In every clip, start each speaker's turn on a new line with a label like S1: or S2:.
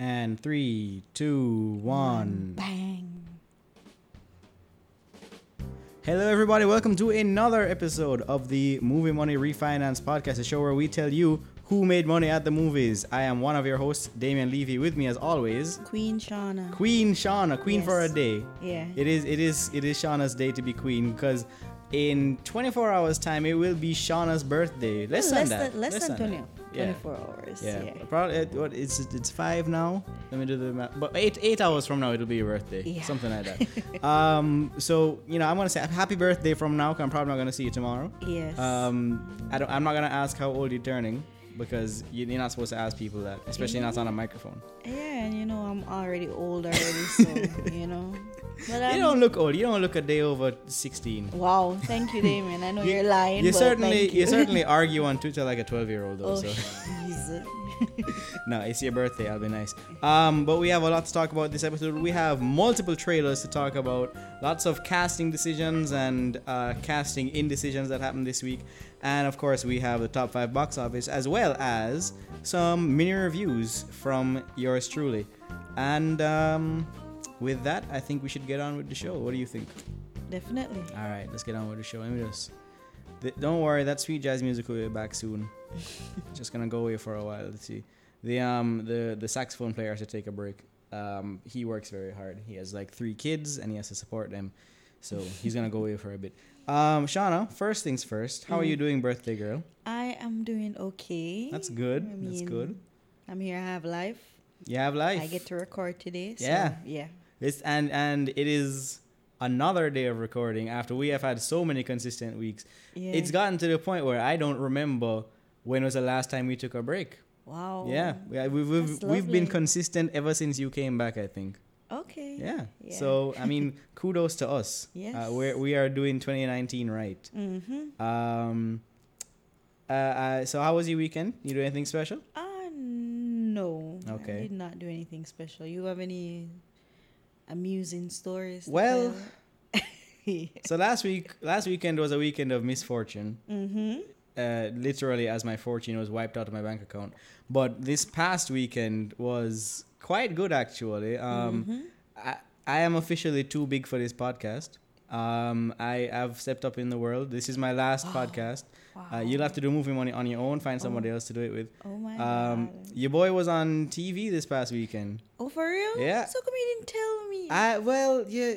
S1: And three, two, one.
S2: Bang.
S1: Hello, everybody. Welcome to another episode of the Movie Money Refinance Podcast, a show where we tell you who made money at the movies. I am one of your hosts, Damian Levy. With me, as always,
S2: Queen Shauna.
S1: Queen Shauna, Queen for a day.
S2: Yeah.
S1: It is, it is, it is Shauna's day to be queen because in 24 hours time it will be Shauna's birthday. Less than that.
S2: than, less than 20,
S1: that. Yeah.
S2: 24 hours.
S1: Yeah,
S2: Yeah.
S1: probably it, what it's it's five now. Let me do the math. But eight eight hours from now it'll be your birthday,
S2: Yeah.
S1: something like that. um, so you know I'm gonna say happy birthday from now. Cause I'm probably not gonna see you tomorrow.
S2: Yes.
S1: Um, I don't. I'm not gonna ask how old you're turning because you- you're not supposed to ask people that, especially not on a microphone.
S2: yeah, and you know, I'm already old already, so, you know. But I'm,
S1: You don't look old. You don't look a day over 16.
S2: Wow, thank you, Damien. I know
S1: You-
S2: are lying.
S1: You certainly you.
S2: you.
S1: certainly argue on Twitter like a 12 year old though.
S2: Oh,
S1: so. No, it's your birthday. I'll be nice. Um, but we have a lot to talk about this episode. We have multiple trailers to talk about, lots of casting decisions and uh, casting indecisions that happened this week, and of course we have the top five box office as well as some mini reviews from yours truly. And um, with that, I think we should get on with the show. What do you think?
S2: Definitely.
S1: All right, let's get on with the show. Let me just. th- don't worry, that sweet jazz music will be back soon. just gonna go away for a while. Let's see. The um the the saxophone player has to take a break. Um, he works very hard. He has like three kids and he has to support them, so he's gonna go away for a bit. Um, Shauna, first things first. How are you
S2: Mhm.
S1: doing, birthday girl?
S2: I am doing okay.
S1: That's good.
S2: I
S1: That's good.
S2: I'm here. I have life.
S1: You have life.
S2: I get to record today. So,
S1: Yeah.
S2: Yeah.
S1: It's and and it is another day of recording after we have had so many consistent weeks.
S2: Yeah.
S1: It's gotten to the point where I don't remember when was the last time we took a break.
S2: wow.
S1: Yeah, we, we've we've, we've been consistent ever since you came back. I think.
S2: Okay.
S1: Yeah.
S2: Yeah.
S1: So I mean, kudos to us.
S2: Yes.
S1: Uh, we're we are doing 2019 right.
S2: Mm-hmm.
S1: Um. Uh, uh, so how was your weekend? You do anything special?
S2: Uh, no.
S1: Okay.
S2: I did not do anything special. You have any amusing stories?
S1: Well. So last week, last weekend was a weekend of misfortune.
S2: mm-hmm.
S1: Uh, literally, as my fortune was wiped out of my bank account. But this past weekend was quite good, actually. Um,
S2: Mm-hmm.
S1: I, I am officially too big for this podcast. Um, I have stepped up in the world. This is my last podcast. Uh, you'll have to do movie money on your own. Find somebody
S2: Oh.
S1: else to do it with.
S2: Oh my
S1: Um,
S2: god.
S1: your boy was on TV this past weekend.
S2: Oh, for real?
S1: Yeah.
S2: So come you didn't tell me?
S1: I well, yeah.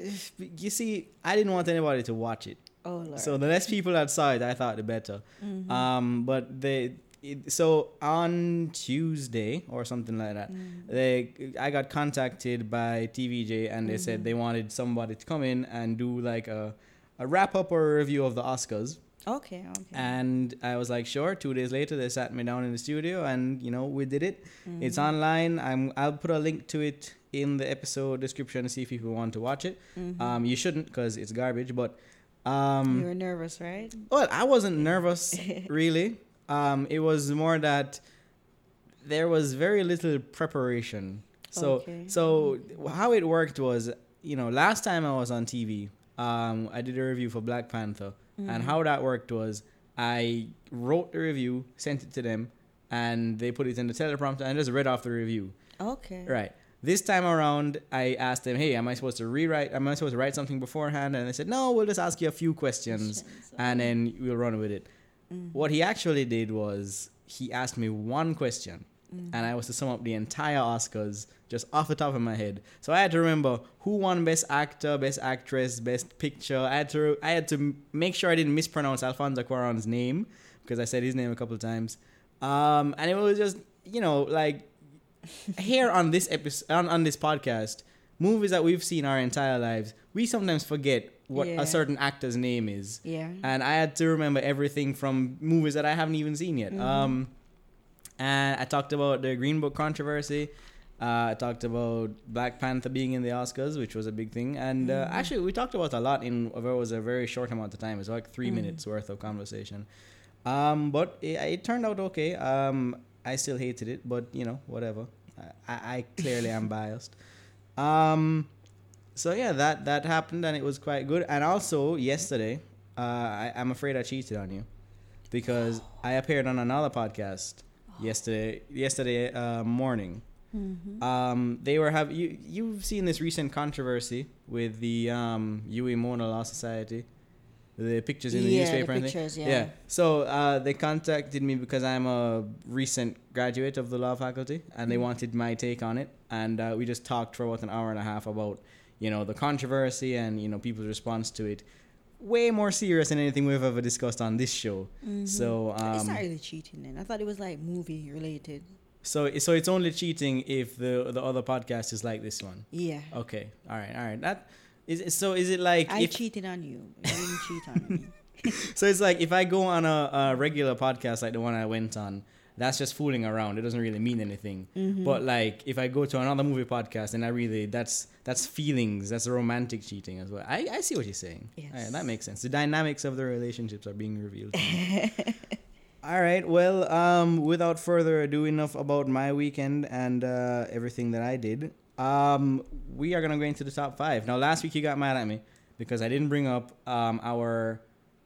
S1: You see, I didn't want anybody to watch it.
S2: oh lord.
S1: So the less people that saw it, I thought the better.
S2: Mhm.
S1: Um, but they, it, so on Tuesday or something like that,
S2: Mm.
S1: they, I got contacted by TVJ and they said
S2: Mhm.
S1: they wanted somebody to come in and do like a, a wrap up or a review of the Oscars.
S2: Okay. Okay.
S1: And I was like, sure. Two days later, they sat me down in the studio and you know we did it. It's
S2: Mhm.
S1: online. I'm I'll put a link to it in the episode description to see if people want to watch it.
S2: Mhm.
S1: Um, you shouldn't because it's garbage, but um, you
S2: were nervous, right?
S1: well, I wasn't nervous really. Um, it was more that there was very little preparation. So
S2: Okay.
S1: so how it worked was, you know, last time I was on TV, um, I did a review for Black Panther, and
S2: Mhm.
S1: how that worked was I wrote the review, sent it to them, and they put it in the teleprompter and just read off the review.
S2: Okay.
S1: Right. This time around, I asked them, "Hey, am I supposed to rewrite? Am I supposed to write something beforehand?" And they said, "No, we'll just ask you a few questions, and then we'll run with it."
S2: Mhm.
S1: What he actually did was he asked me one question,
S2: Mhm.
S1: and I was to sum up the entire Oscars just off the top of my head. So I had to remember who won Best Actor, Best Actress, Best Picture. I had to I had to make sure I didn't mispronounce Alfonso Cuarón's name because I said his name a couple of times. Um, and it was just you know like here on this episode on, on this podcast, movies that we've seen our entire lives, we sometimes forget what
S2: Yeah.
S1: a certain actor's name is
S2: Yeah.
S1: and I had to remember everything from movies that I haven't even seen yet.
S2: Mhm.
S1: Um, and I talked about the Green Book controversy. Uh, I talked about Black Panther being in the Oscars, which was a big thing. And uh,
S2: Mhm.
S1: actually, we talked about a lot in what was a very short amount of time. It was like 3
S2: Mhm.
S1: minutes worth of conversation. Um, but it, it turned out okay. Um, I still hated it, but you know, whatever. I, I clearly am biased. Um, so yeah, that that happened and it was quite good. And also yesterday, uh, I, I'm afraid I cheated on you because I appeared on another podcast yesterday yesterday uh, morning.
S2: Mm-hmm.
S1: Um, they were have you you've seen this recent controversy with the um UWI Mona Law Society, the pictures in the
S2: Yeah, the
S1: newspaper and thing.
S2: pictures, yeah.
S1: So uh, they contacted me because I'm a recent graduate of the law faculty, and they
S2: Mhm.
S1: wanted my take on it, and uh, we just talked for about an hour and a half about you know the controversy and you know people's response to it. Way more serious than anything we've ever discussed on this show.
S2: Mhm.
S1: So
S2: it's
S1: um,
S2: not really cheating then. I thought it was like movie related.
S1: so so it's only cheating if the the other podcast is like this one.
S2: Yeah.
S1: Okay. All right. All right. That is so. Is it like
S2: I
S1: if,
S2: cheated on you. You didn't cheat on me.
S1: so? It's like if I go on a, a regular podcast like the one I went on, that's just fooling around. It doesn't really mean anything.
S2: Mhm.
S1: But like if I go to another movie podcast and I really that's that's feelings. That's romantic cheating as well. I, I see what you're saying.
S2: Yes.
S1: All right, that makes sense. The dynamics of the relationships are being revealed. All right. Well, um, without further ado, enough about my weekend and uh, everything that I did. Um, we are gonna go into the top five. Now, last week you got mad at me because I didn't bring up um, our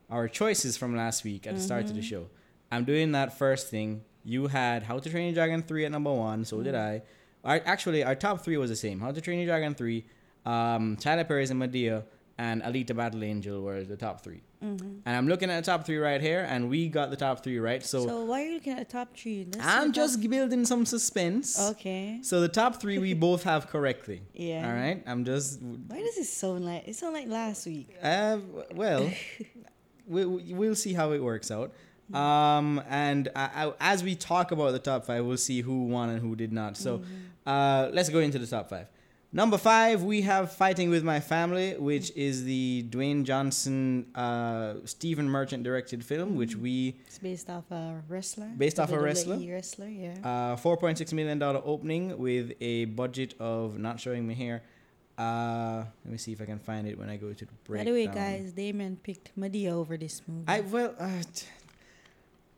S1: our choices from last week at the start of the
S2: Mhm.
S1: show. I'm doing that first thing. You had How to Train Your Dragon three at number one. So did I. Our, actually, our top three was the same. How to Train Your Dragon three, um, Tyler Perry's and Madea, and Alita Battle Angel were the top three.
S2: Mhm.
S1: And I'm looking at the top three right here, and we got the top three right. So,
S2: So, why are you looking at the top three? Let's
S1: I'm
S2: see
S1: just building some suspense.
S2: okay.
S1: So the top three we both have correctly.
S2: Yeah.
S1: All right. I'm just.
S2: Why does it sound like it sound like last week?
S1: Uh, well, we, we- we'll see how it works out. Um, and I, I, as we talk about the top five, we'll see who won and who did not. So, uh, let's go into the top five. Number five, we have Fighting with My Family, which is the Dwayne Johnson, uh, Stephen Merchant directed film, which we
S2: It's based off a wrestler.
S1: Based off a wrestler?
S2: wrestler, yeah.
S1: Uh, $4.6 million opening with a budget of, not showing me here. Uh, let me see if I can find it when I go to the
S2: By the way, guys, Damien picked Madea over this movie.
S1: I, well, uh, t-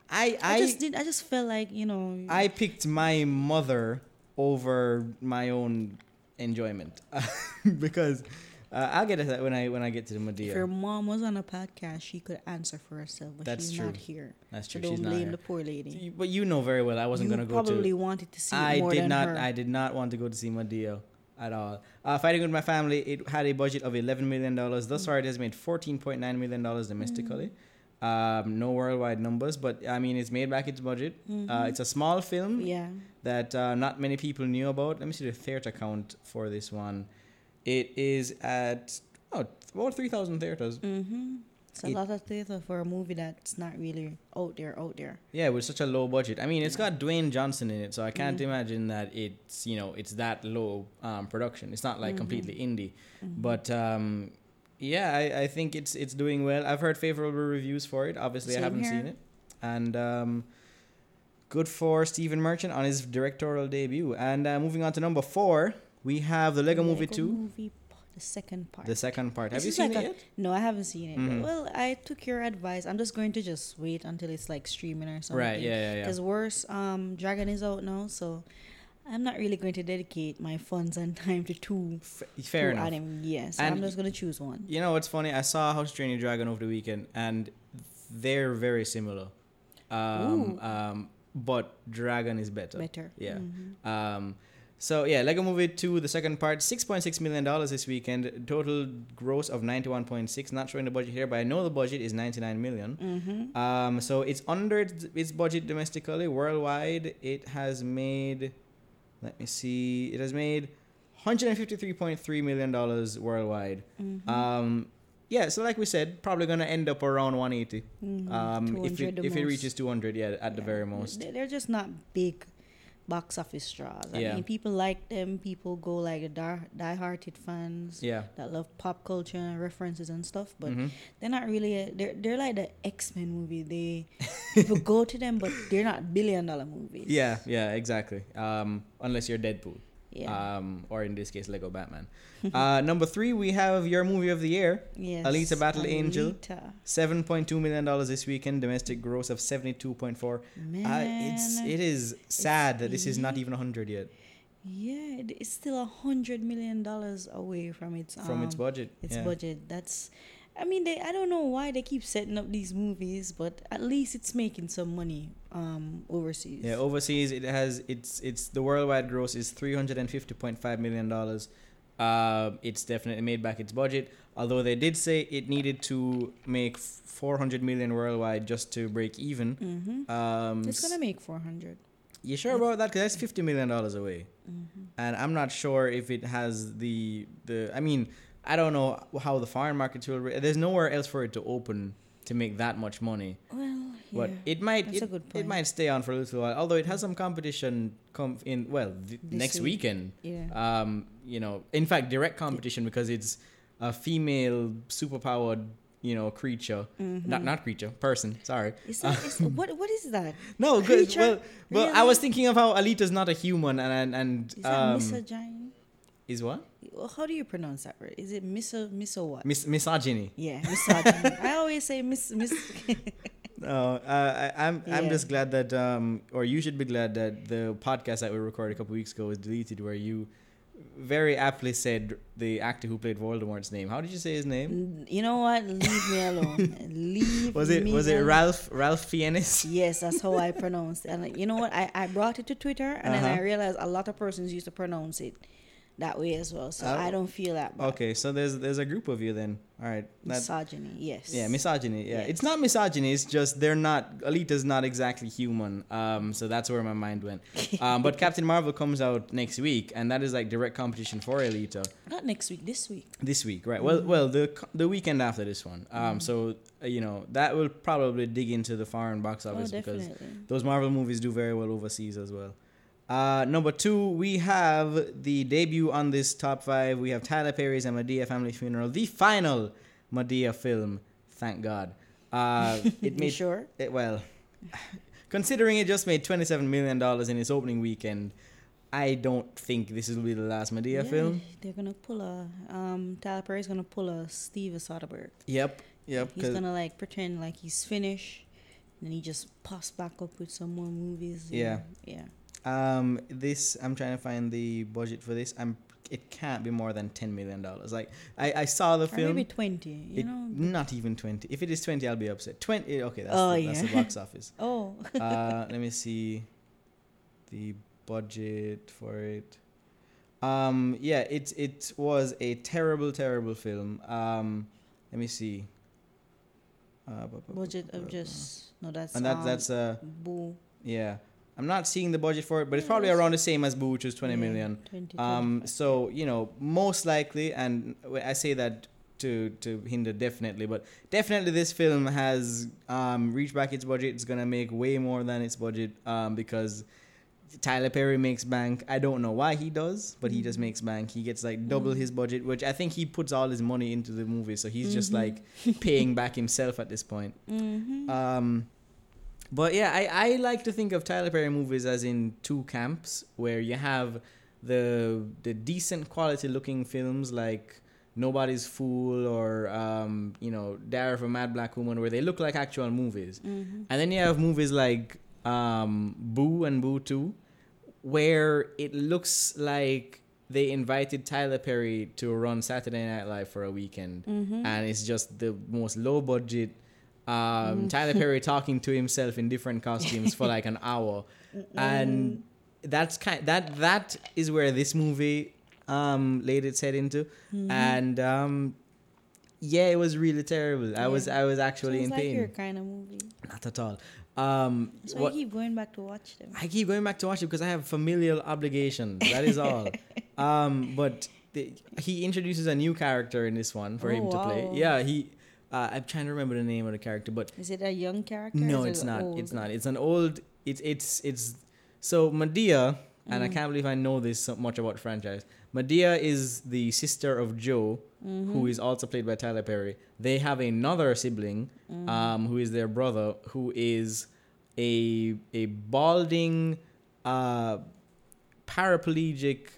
S1: I,
S2: I
S1: I,
S2: just did. I just felt like you know.
S1: I picked my mother over my own enjoyment because uh, I'll get to that when I when I get to the Madea.
S2: if your
S1: Madea.
S2: mom was on a podcast, she could answer for herself, but
S1: That's
S2: she's
S1: true.
S2: not here.
S1: That's
S2: So
S1: true.
S2: don't
S1: She's not
S2: blame the poor lady.
S1: But you know very well I wasn't
S2: you
S1: gonna go to.
S2: probably wanted to see
S1: I did not.
S2: her.
S1: I did not want to go to see Madea at all. Uh, Fighting with my family, it had a budget of eleven million dollars. Thus far, it has made fourteen point nine million dollars domestically. Um, no worldwide numbers, but I mean, it's made back its budget. Uh,
S2: Mhm.
S1: it's a small film
S2: yeah.
S1: that uh, not many people knew about. Let me see the theater count for this one. It is at oh about three thousand theaters.
S2: Mm-hmm. It's a
S1: It-
S2: lot of theater for a movie that's not really out there, out there.
S1: Yeah, with such a low budget. I mean, it's got Dwayne Johnson in it, so I can't
S2: Mhm.
S1: imagine that it's you know it's that low um, production. It's not like
S2: Mhm.
S1: completely indie,
S2: Mhm.
S1: but um, yeah, I, I think it's it's doing well. I've heard favorable reviews for it. Obviously, I haven't
S2: here.
S1: seen it, and um, good for Stephen Merchant on his directorial debut. And uh, moving on to number four, we have the Lego Movie Two,
S2: Movie, the second part.
S1: the second part.
S2: This
S1: have you seen
S2: like
S1: it
S2: a-
S1: yet?
S2: No, I haven't seen it.
S1: Mhm.
S2: Well, I took your advice. I'm just going to just wait until it's like streaming or something.
S1: Right. Yeah. Yeah. Yeah.
S2: Because worse, um, Dragon is out now, so I'm not really going to dedicate my funds and time to two.
S1: Fair
S2: two
S1: enough.
S2: Yeah, so
S1: And
S2: I'm just gonna choose one.
S1: You know what's funny? I saw How to Train Your Dragon over the weekend, and they're very similar. Um, um, but Dragon is better.
S2: Better.
S1: Yeah.
S2: Mhm.
S1: Um, so yeah, Lego Movie Two, the second part, six point six million dollars this weekend. Total gross of ninety one point six. Not showing the budget here, but I know the budget is ninety nine million.
S2: Mhm.
S1: Um, so it's under its budget domestically. Worldwide, it has made. Let me see. It has made. $153.3 million worldwide.
S2: Mhm.
S1: Um, yeah, so like we said, probably gonna end up around 180.
S2: Mhm.
S1: Um, if it if it reaches 200, yeah, at the very most.
S2: They're just not big box office draws. I
S1: Yeah.
S2: mean, people like them. People go like the die- die-hearted fans
S1: Yeah.
S2: that love pop culture and references and stuff. But
S1: Mhm.
S2: they're not really. A, they're they're like the X Men movie. They people go to them, but they're not billion dollar movies.
S1: Yeah, yeah, exactly. Um, unless you're Deadpool.
S2: Yeah.
S1: Um, or in this case, Lego Batman. uh, number three, we have your movie of the year,
S2: yes.
S1: Alita Battle Angel. Seven point two million dollars this weekend. Domestic gross of seventy two point four.
S2: Man.
S1: Uh, it's it is sad that this is not even hundred yet
S2: Yeah, it's still a hundred million dollars away from its
S1: from its
S2: um,
S1: budget.
S2: its
S1: yeah.
S2: budget. That's I mean, they. I don't know why they keep setting up these movies, but at least it's making some money um overseas.
S1: Yeah, overseas it has it's it's the worldwide gross is three hundred and fifty point five million dollars. Uh, it's definitely made back its budget. Although they did say it needed to make four hundred million worldwide just to break even.
S2: Mm-hmm.
S1: Um,
S2: It's gonna make four hundred.
S1: you sure about that? Cause that's fifty million dollars away,
S2: Mm-hmm.
S1: and I'm not sure if it has the the. I mean, I don't know how the foreign markets will. Re- there's nowhere else for it to open to make that much money.
S2: Well,
S1: But
S2: yeah.
S1: it might
S2: That's
S1: it,
S2: a good
S1: it might stay on for a little while. Although it has some competition come in well th- next
S2: week.
S1: weekend.
S2: yeah.
S1: Um, you know, in fact, direct competition because it's a female superpowered you know creature,
S2: Mm-hmm.
S1: not not creature, person. Sorry.
S2: Is that, is, what what is that?
S1: No, good. Well, well, I was thinking of how Alita's not a human and and, and
S2: Is that
S1: um? Is what
S2: Well, How do you pronounce that word? Is it miso miso what?
S1: Mis- misogyny.
S2: yeah, misogyny. I always say mis mis.
S1: No, uh, I, I'm I'm just glad that um, or you should be glad that the podcast that we recorded a couple weeks ago was deleted, where you very aptly said the actor who played Voldemort's name. How did you say his name?
S2: you know what? Leave me alone. Leave.
S1: Was it
S2: me
S1: was it. Ralph Ralph Fiennes?
S2: Yes, that's how I pronounced. it. And you know what? I, I brought it to Twitter and then I
S1: Uh-huh.
S2: realized a lot of persons used to pronounce it that way as well. So
S1: Oh.
S2: I don't feel that bad.
S1: Okay, so there's there's a group of you then. All right, that,
S2: Misogyny, yes.
S1: yeah, misogyny. Yeah,
S2: Yes.
S1: it's not misogyny. It's just they're not. Alita's not exactly human. Um, so that's where my mind went. Um, but Captain Marvel comes out next week, and that is like direct competition for Alita.
S2: Not next week, this week.
S1: This week, right? Well, well, the the weekend after this one. Um,
S2: Mm-hmm.
S1: so uh, you know that will probably dig into the foreign box
S2: Oh,
S1: office because those Marvel movies do very well overseas as well. Uh, number two, we have the debut on this top five. We have Tyler Perry's A Madea Family Funeral, the final Madea film. Thank God. Uh, it
S2: You
S1: made
S2: sure?
S1: it, well, considering it just made twenty-seven million dollars in its opening weekend. I don't think this will be the last Madea
S2: Yeah,
S1: film.
S2: They're gonna pull a um Tyler Perry's gonna pull a Steve Soderbergh.
S1: Yep, yep.
S2: He's gonna like pretend like he's finished, and he just pops back up with some more movies. and-
S1: Yeah.
S2: yeah.
S1: Um, this I'm trying to find the budget for this. I'm. It can't be more than ten million dollars. Like I, I saw the
S2: Or
S1: film.
S2: maybe twenty. You
S1: It-
S2: know.
S1: not even twenty. If it is twenty, I'll be upset. Twenty. Okay, that's,
S2: Oh,
S1: the, that's the box office.
S2: Oh.
S1: Uh, let me see the budget for it. Um, yeah, it it was a terrible, terrible film. Um, let me see. Uh, bu- bu- bu-
S2: Budget
S1: bu-
S2: of just no. That's
S1: and that
S2: um,
S1: that's uh
S2: boo.
S1: yeah. I'm not seeing the budget for it, but it's probably around the same as Boo, which is twenty
S2: Yeah,
S1: million.
S2: 20,
S1: Um, so you know, most likely, and I say that to to hinder definitely, but definitely this film has um, reached back its budget. It's gonna make way more than its budget um, because Tyler Perry makes bank. I don't know why he does, but he just
S2: Mhm.
S1: makes bank. He gets like double his budget, which I think he puts all his money into the movie, so he's just
S2: Mhm.
S1: like paying back himself at this point.
S2: Mhm.
S1: Um, but yeah, I, I like to think of Tyler Perry movies as in two camps where you have the the decent quality looking films like Nobody's Fool or um, you know Diary of a Mad Black Woman where they look like actual movies,
S2: Mhm.
S1: and then you have movies like um, Boo and Boo Two, where it looks like they invited Tyler Perry to run Saturday Night Live for a weekend
S2: Mhm.
S1: and it's just the most low budget. Um,
S2: Mm.
S1: Tyler Perry talking to himself in different costumes for like an hour, and that's kind that that is where this movie um laid its head into,
S2: Mhm.
S1: and um yeah, it was really terrible. I was I was actually
S2: Sounds
S1: in
S2: like
S1: pain.
S2: your kind of movie.
S1: Not at all. Um,
S2: why
S1: what-
S2: I keep going back to watch them.
S1: I keep going back to watch it because I have familial obligations. That is all. um, but the, he introduces a new character in this one for
S2: Oh,
S1: him to play. Yeah, he. Uh, I'm trying to remember the name of the character, but
S2: Is it a young character?
S1: no, it's not. It's not. It's an old. It's it's it's. So Madea, and I
S2: Mhm.
S1: can't believe I know this so much about franchise. Madea is the sister of Joe,
S2: Mm-hmm.
S1: who is also played by Tyler Perry. They have another sibling,
S2: Mm-hmm.
S1: um, who is their brother, who is a a balding, uh, paraplegic,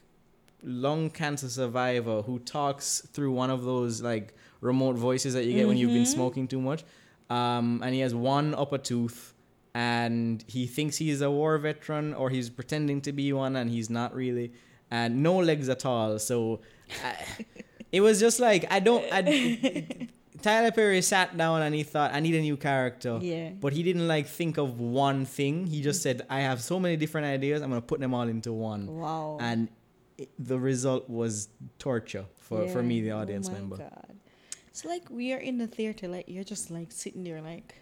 S1: lung cancer survivor who talks through one of those like remote voices that you get when you've been
S2: Mhm.
S1: smoking too much. Um, and he has one upper tooth, and he thinks he's a war veteran or he's pretending to be one, and he's not really, and no legs at all. So. Uh, it was just like I don't. I, Tyler Perry sat down and he thought, I need a new character.
S2: Yeah.
S1: But he didn't like think of one thing. He just said, I have so many different ideas. I'm gonna put them all into one.
S2: Wow.
S1: And it, the result was torture for, for me, the audience
S2: oh
S1: member.
S2: God. It's like we are in the theater, like you're just like sitting there, like,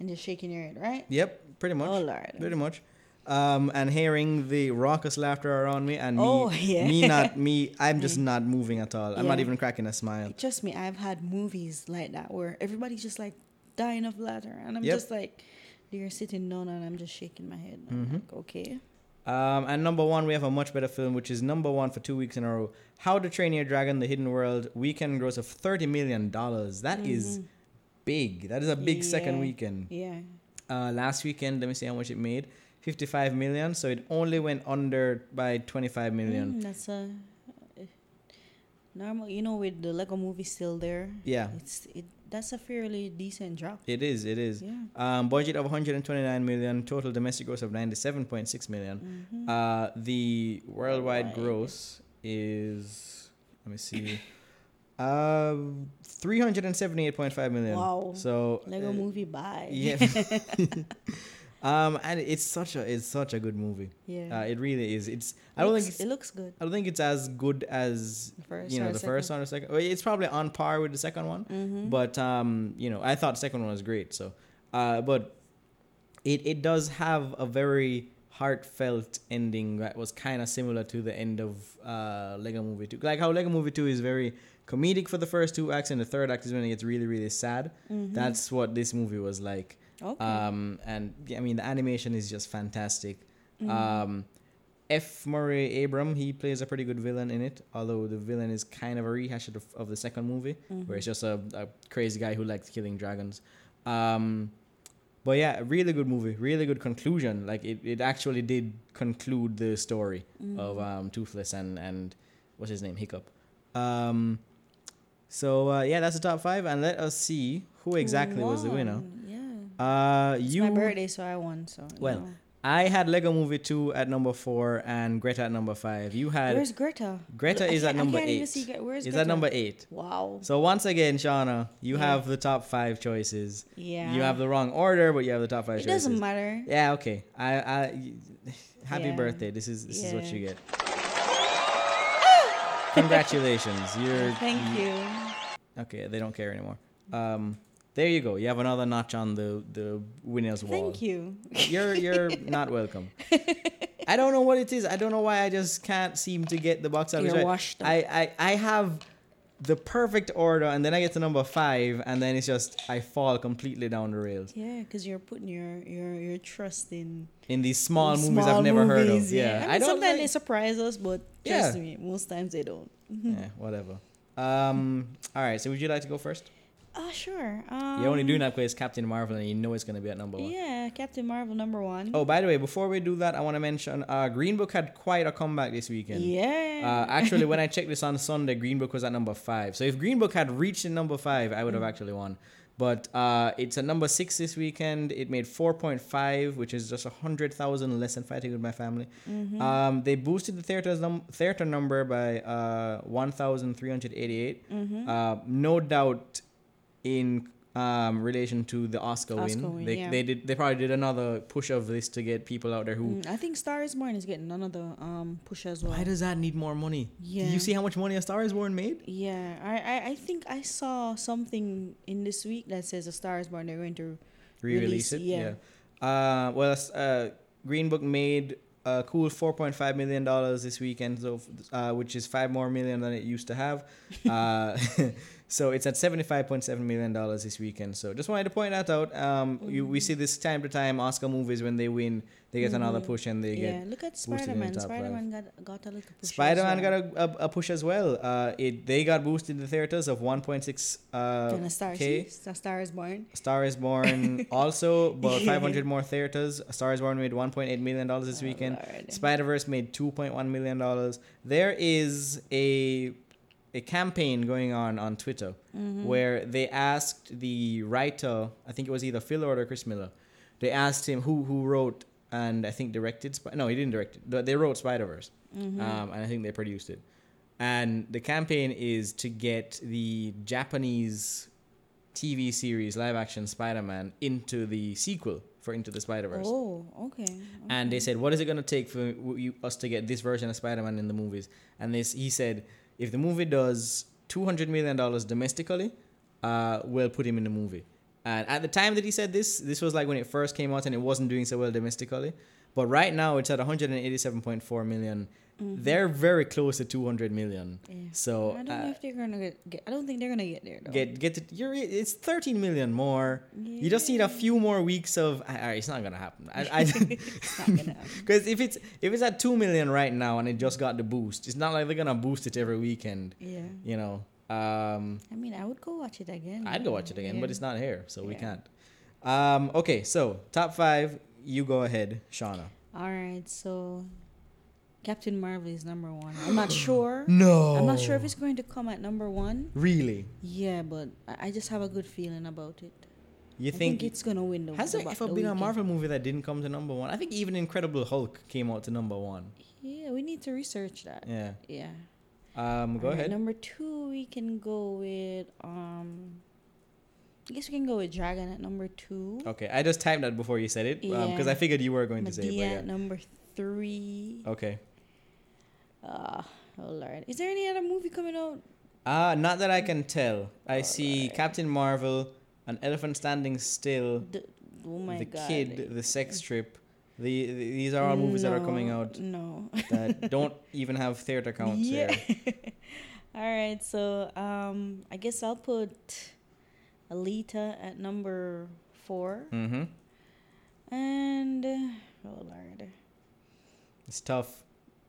S2: and just shaking your head, right?
S1: Yep, pretty much.
S2: Oh Lord.
S1: Pretty much. Um, and hearing the raucous laughter around me and me,
S2: Oh, yeah.
S1: me not me, I'm just not moving at all. I'm not even cracking a smile.
S2: Trust me, I've had movies like that where everybody's just like dying of laughter, and I'm
S1: Yep.
S2: just like, they're sitting down, and I'm just shaking my head. I'm
S1: Mhm.
S2: like, okay.
S1: Um, and number one, we have a much better film, which is number one for two weeks in a row. How to Train Your Dragon: The Hidden World. Weekend gross of thirty million dollars. That is
S2: Mhm.
S1: big. That is a big second weekend.
S2: Yeah.
S1: Uh, last weekend, let me see how much it made. Fifty-five million. So it only went under by twenty-five million.
S2: Mm, that's a normal. You know, with the Lego movie still there.
S1: Yeah,
S2: It's it. That's a fairly decent drop.
S1: it is. It is.
S2: Yeah.
S1: Um, budget of 129 million. Total domestic gross of 97.6 million.
S2: Mhm.
S1: Uh, the worldwide gross is let me see, uh, 378.5 million.
S2: Wow.
S1: So
S2: Lego
S1: uh,
S2: movie. Bye.
S1: Yeah. um, and it's such a it's such a good movie.
S2: yeah.
S1: Uh, it really is. It's I don't think it's
S2: it looks good.
S1: I don't think it's as good as
S2: The first
S1: you know the
S2: second.
S1: first one or second. well, It's probably on par with the second one.
S2: Mhm.
S1: But um, you know, I thought the second one was great. So, uh, but it it does have a very heartfelt ending that was kind of similar to the end of uh Lego Movie Two. Like how Lego Movie Two is very comedic for the first two acts, and the third act is when it gets really really sad.
S2: Mhm.
S1: That's what this movie was like.
S2: Okay.
S1: Um, and yeah, I mean the animation is just fantastic.
S2: Mhm.
S1: Um, F. Murray Abraham, he plays a pretty good villain in it, although the villain is kind of a rehash of, of the second movie, where it's just a, a crazy guy who likes killing dragons. Um, but yeah, really good movie, really good conclusion. Like it, it actually did conclude the story of um, Toothless and, and what's his name, Hiccup. Um, so uh, yeah, that's the top five, and let us see who exactly was the winner.
S2: Yeah.
S1: Uh,
S2: It's
S1: you
S2: my birthday, so I won. So
S1: Well,
S2: know.
S1: I had Lego Movie 2 at number 4 and Greta at number 5. You had
S2: where's Greta?
S1: Greta is at number 8.
S2: see Where's
S1: Is at number 8.
S2: Wow.
S1: So once again, Shauna, you
S2: Yeah.
S1: have the top 5 choices.
S2: Yeah.
S1: You have the wrong order, but you have the top 5
S2: It
S1: choices.
S2: doesn't matter.
S1: Yeah, okay. I I happy
S2: Yeah.
S1: birthday. This is this is what you get. Congratulations. You're
S2: Thank you.
S1: Okay, they don't care anymore. Um there you go. You have another notch on the the winner's wall.
S2: Thank you.
S1: You're you're not welcome. I don't know what it is. I don't know why I just can't seem to get the box office
S2: You're
S1: right.
S2: washed up.
S1: I, I I have the perfect order, and then I get to number five, and then it's just I fall completely down the rails
S2: Yeah, because you're putting your your your trust in
S1: in these small movies
S2: small
S1: I've never heard of.
S2: movies,
S1: Yeah,
S2: I,
S1: I, don't.
S2: sometimes they surprise us, but
S1: Yeah.
S2: trust me, most times they don't.
S1: yeah, whatever. Um. All right. So would you like to go first?
S2: Ah, sure. Um,
S1: You're only doing that because Captain Marvel, and you know it's gonna be at number one.
S2: Yeah, Captain Marvel number one.
S1: Oh, by the way, before we do that, I want to mention uh, Green Book had quite a comeback this weekend.
S2: yeah.
S1: Uh, actually, when I checked this on Sunday, Green Book was at number five. So if Green Book had reached in number five, I would have actually won. But uh, it's at number six this weekend. It made 4.5, which is just 100,000 less than Fighting with My Family.
S2: Mm-hmm.
S1: Um, they boosted the theater's num- theater number by uh, 1,388.
S2: Mm-hmm.
S1: Uh, no doubt in um, relation to the Oscar,
S2: Oscar
S1: win.
S2: win,
S1: They,
S2: yeah.
S1: they, did, they probably did another push of this to get people out there who
S2: Mm, I think Star is Born is getting another um push as well.
S1: Why does that need more money?
S2: Yeah.
S1: Do you see how much money A Star is Born made?
S2: Yeah, I, I I think I saw something in this week that says A Star is Born. They're going to
S1: Re-release
S2: Release,
S1: it.
S2: yeah.
S1: Uh, well, uh, Green Book made a cool four point five million dollars this weekend, so uh, which is five more million than it used to have. so it's at seventy five point seven million dollars this weekend. So just wanted to point that out. Um, you, we see this time to time Oscar movies when they win, they get another
S2: Mhm.
S1: push and they
S2: yeah.
S1: get
S2: Look at Spider Man. Spider Man got got a little push.
S1: Spider Man
S2: well.
S1: got a, a, a push as well. Uh, it they got boosted in the theaters of one point six uh,
S2: And a Star,
S1: K.
S2: A Star is Born.
S1: Star is Born also about 500 more theaters. Star is Born made 1.8 million dollars this
S2: Oh,
S1: weekend. Spider Verse made 2.1 million dollars. There is a a campaign going on on Twitter
S2: Mm-hmm.
S1: where they asked the writer, I think it was either Phil Lord or Chris Miller, they asked him who who wrote and I think directed. Sp- no, he didn't direct it. but They wrote Spider Verse,
S2: Mm-hmm.
S1: um, and I think they produced it. And the campaign is to get the Japanese TV series live action Spider-Man into the sequel for Into the Spider-Verse.
S2: Oh, okay.
S1: And they said, "What is it going to take for you, us to get this version of Spider-Man in the movies?" And this, he said, "If the movie does two hundred million dollars domestically, uh, we'll put him in the movie." And at the time that he said this, this was like when it first came out and it wasn't doing so well domestically. But right now it's at one hundred and eighty-seven point four million. They're very close to two hundred million.
S2: Yeah.
S1: So
S2: I don't know
S1: uh,
S2: if they're gonna get, get. I don't think they're gonna get there though.
S1: get get to, you're it's 13 million more Yeah. you just need a few more weeks of all right it's not gonna happen i, I
S2: It's not gonna happen.
S1: because if it's if it's at 2 million right now and it just got the boost it's not like they're gonna boost it every weekend
S2: Yeah.
S1: you know um
S2: I mean, I would go watch it again.
S1: i'd go watch it again but it's not here so we can't um okay so top five you go ahead shauna
S2: All right, so Captain Marvel is number one. I'm not sure.
S1: no
S2: I'm not sure if it's going to come at number one.
S1: really
S2: Yeah, but I just have a good feeling about it.
S1: you
S2: I
S1: think,
S2: think it's gonna win the.
S1: has there ever been a marvel movie that didn't come to number one i think even incredible hulk came out to number one
S2: Yeah, we need to research that.
S1: yeah
S2: Yeah.
S1: um go
S2: Alright,
S1: ahead
S2: Number two, we can go with um. I guess we can go with Dragon at number two.
S1: Okay, I just typed that before you said it because
S2: Yeah.
S1: I figured you were going to say it.
S2: at number three.
S1: Okay.
S2: Uh, oh lord, is there any other movie coming out?
S1: Uh not that I can tell. I see
S2: Alright.
S1: Captain Marvel, An Elephant Standing Still,
S2: The, oh my
S1: The
S2: god.
S1: Kid, The Sex Trip. The, the these are all movies that are coming out
S2: No.
S1: that don't even have theater counts
S2: yeah. All right, so um, I guess I'll put Alita at number four,
S1: Mm-hmm.
S2: and uh, oh lord,
S1: It's tough.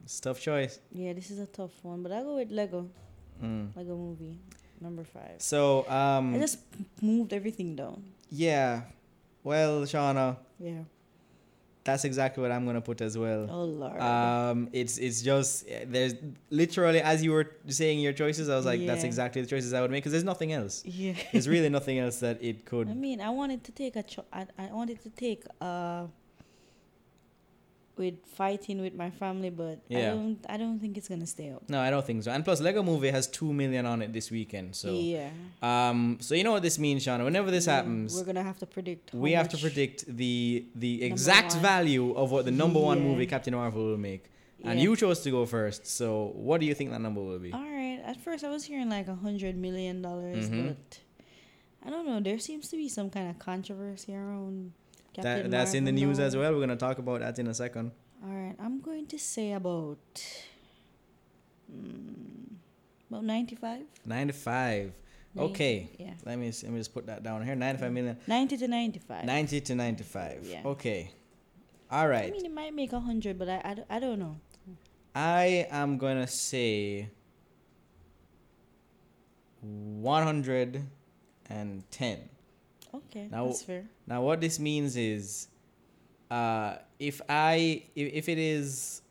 S1: It's a tough choice.
S2: yeah, this is a tough one, but I'll go with Lego,
S1: Mm.
S2: Lego Movie, number five.
S1: So um
S2: I just moved everything down.
S1: yeah. Well, Shauna,
S2: Yeah.
S1: That's exactly what I'm gonna put as well.
S2: Oh lord.
S1: Um, it's it's just there's literally as you were saying your choices, I was like, that's exactly the choices I would make because there's nothing else.
S2: yeah.
S1: There's really nothing else that it could.
S2: I mean, I wanted to take a cho- I, I wanted to take uh with fighting with my family, but I
S1: Yeah.
S2: don't I don't think it's gonna stay up.
S1: No, I don't think so. And plus, Lego Movie has two million on it this weekend. So,
S2: yeah.
S1: um, so you know what this means, Shauna. Whenever this
S2: Yeah,
S1: happens,
S2: we're gonna have to predict.
S1: we have to predict the the exact
S2: one.
S1: value of what the number one
S2: Yeah.
S1: movie Captain Marvel will make. And you chose to go first. So, what do you think that number will be?
S2: All right. At first, I was hearing like a hundred million dollars,
S1: Mhm.
S2: but I don't know. There seems to be some kind of controversy around.
S1: That, that's in the news as well. We're gonna talk about that in a second.
S2: All right. I'm going to say about. Mm, about ninety-five.
S1: Ninety-five. Okay.
S2: Yeah.
S1: Let me let me just put that down here. Ninety-five million.
S2: Ninety to ninety-five.
S1: 90 to 95.
S2: Yeah.
S1: Okay. All right.
S2: I mean, it might make a hundred, but I, I, don't- I don't know.
S1: I am going to say 110.
S2: Okay,
S1: Now-
S2: that's fair.
S1: Now, what this means is uh, if I if, if it is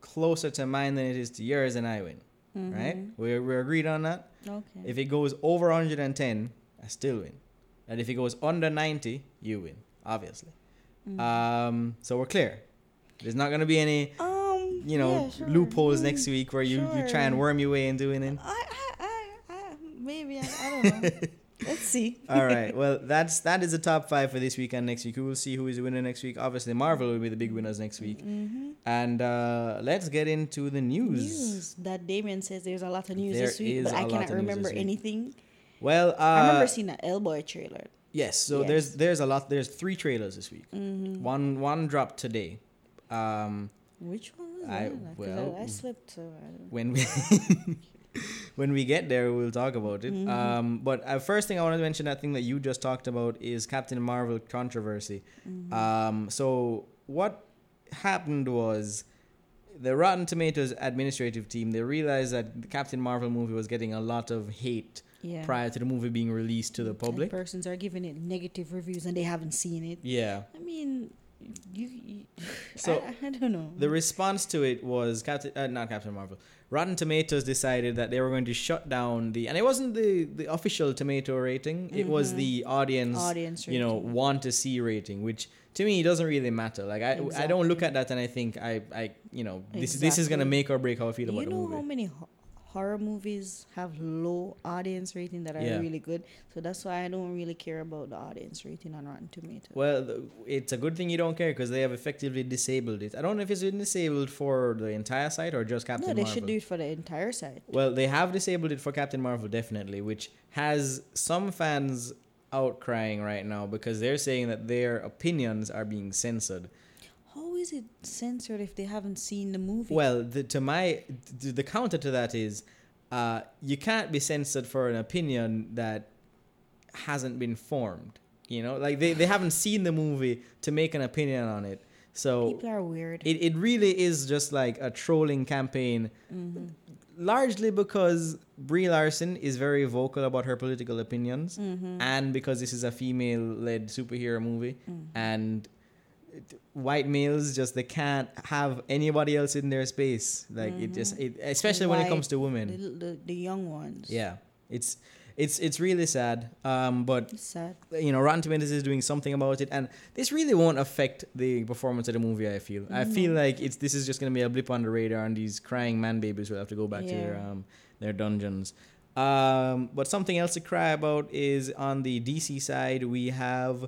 S1: closer to mine than it is to yours, then I win. Right?
S2: Mhm.
S1: We're, we're agreed on that.
S2: Okay.
S1: If it goes over 110, I still win. And if it goes under 90, you win, obviously.
S2: Mm.
S1: Um, so we're clear. There's not going to be any
S2: um.
S1: you know
S2: yeah, sure.
S1: loopholes
S2: Mm.
S1: next week where you, you try and worm your way into winning.
S2: I, I, I, I maybe I, I don't know. Let's see.
S1: All right. Well, that's that is the top five for this week and next week. We will see who is the winner next week. Obviously, Marvel will be the big winners next week.
S2: Mm-hmm.
S1: And uh, let's get into the news.
S2: News that Damien says there's a lot of news
S1: There
S2: this week, but I cannot remember anything.
S1: Well, uh,
S2: I remember seeing an Hellboy trailer.
S1: yes. So
S2: Yes.
S1: there's there's a lot. There's three trailers this week.
S2: Mm-hmm.
S1: One one dropped today. Um,
S2: Which one was
S1: I-
S2: that?
S1: well,
S2: I, I slept. So I don't.
S1: when we when we get there, we'll talk about it.
S2: Mhm.
S1: Um, but uh, first thing I want to mention that thing that you just talked about is Captain Marvel controversy.
S2: Mhm.
S1: Um, so what happened was the Rotten Tomatoes administrative team they realized that the Captain Marvel movie was getting a lot of hate
S2: yeah.
S1: prior to the movie being released to the public, And
S2: persons are giving it negative reviews and they haven't seen it.
S1: Yeah.
S2: I mean, you. you
S1: So,
S2: I, I don't know.
S1: The response to it was Captain, uh, not Captain Marvel. Rotten Tomatoes decided that they were going to shut down the, and it wasn't the the official tomato rating. It was
S2: Mhm.
S1: the audience,
S2: audience.
S1: you know,
S2: rating.
S1: want to see rating, which to me doesn't really matter. Like I, I don't look at that and I think I, I, you know, this this is gonna make or break how I feel
S2: you
S1: about the
S2: know
S1: movie.
S2: how many horror movies have low audience rating that are
S1: Yeah.
S2: really good. So that's why I don't really care about the audience rating on Rotten Tomatoes.
S1: Well, it's a good thing you don't care because they have effectively disabled it. I don't know if it's been disabled for the entire site or just Captain Marvel.
S2: no, they
S1: Marvel.
S2: should do it for the entire site.
S1: Well, they have disabled it for Captain Marvel definitely, which has some fans outcrying right now because they're saying that their opinions are being censored.
S2: Is it censored if they haven't seen the movie?
S1: Well, the, to my th- the counter to that is, uh, you can't be censored for an opinion that hasn't been formed. You know, like they, they haven't seen the movie to make an opinion on it. So
S2: people are weird.
S1: it, it really is just like a trolling campaign,
S2: Mm-hmm.
S1: largely because Brie Larson is very vocal about her political opinions,
S2: Mm-hmm.
S1: and because this is a female-led superhero movie,
S2: Mm.
S1: and white males just they can't have anybody else in their space. Like it just, it, especially when it comes to women.
S2: the, the young ones.
S1: Yeah, it's it's it's really sad. Um, but
S2: sad.
S1: you know, Rotten Tomatoes is doing something about it, and this really won't affect the performance of the movie. I feel. I feel like it's this is just gonna be a blip on the radar, and these crying man babies will have to go back to their um their dungeons. Um, but something else to cry about is on the DC side. We have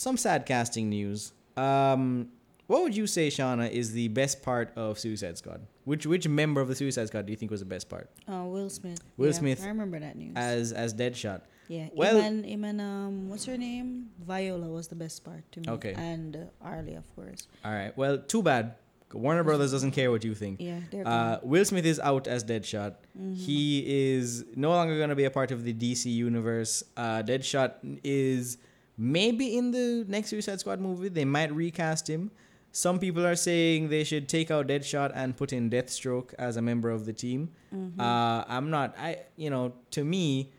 S1: some sad casting news. Um, what would you say, Shauna, is the best part of Suicide Squad? Which which member of the Suicide Squad do you think was the best part
S2: Uh, Will Smith.
S1: Will
S2: Yeah,
S1: Smith
S2: I remember that news.
S1: as as Deadshot?
S2: yeah.
S1: well-
S2: Iman, Iman, um, what's her name? Viola was the best part to me.
S1: Okay.
S2: And uh, Arlie, of course.
S1: All right. Well, too bad. Warner Brothers doesn't care what you think.
S2: Yeah, they're
S1: Uh, Will Smith is out as Deadshot.
S2: Mm-hmm.
S1: He is no longer going to be a part of the DC universe. Uh, Deadshot is maybe in the next Suicide Squad movie. They might recast him. Some people are saying they should take out Deadshot and put in Deathstroke as a member of the team.
S2: Mm-hmm.
S1: Uh, I'm not. I you know to me,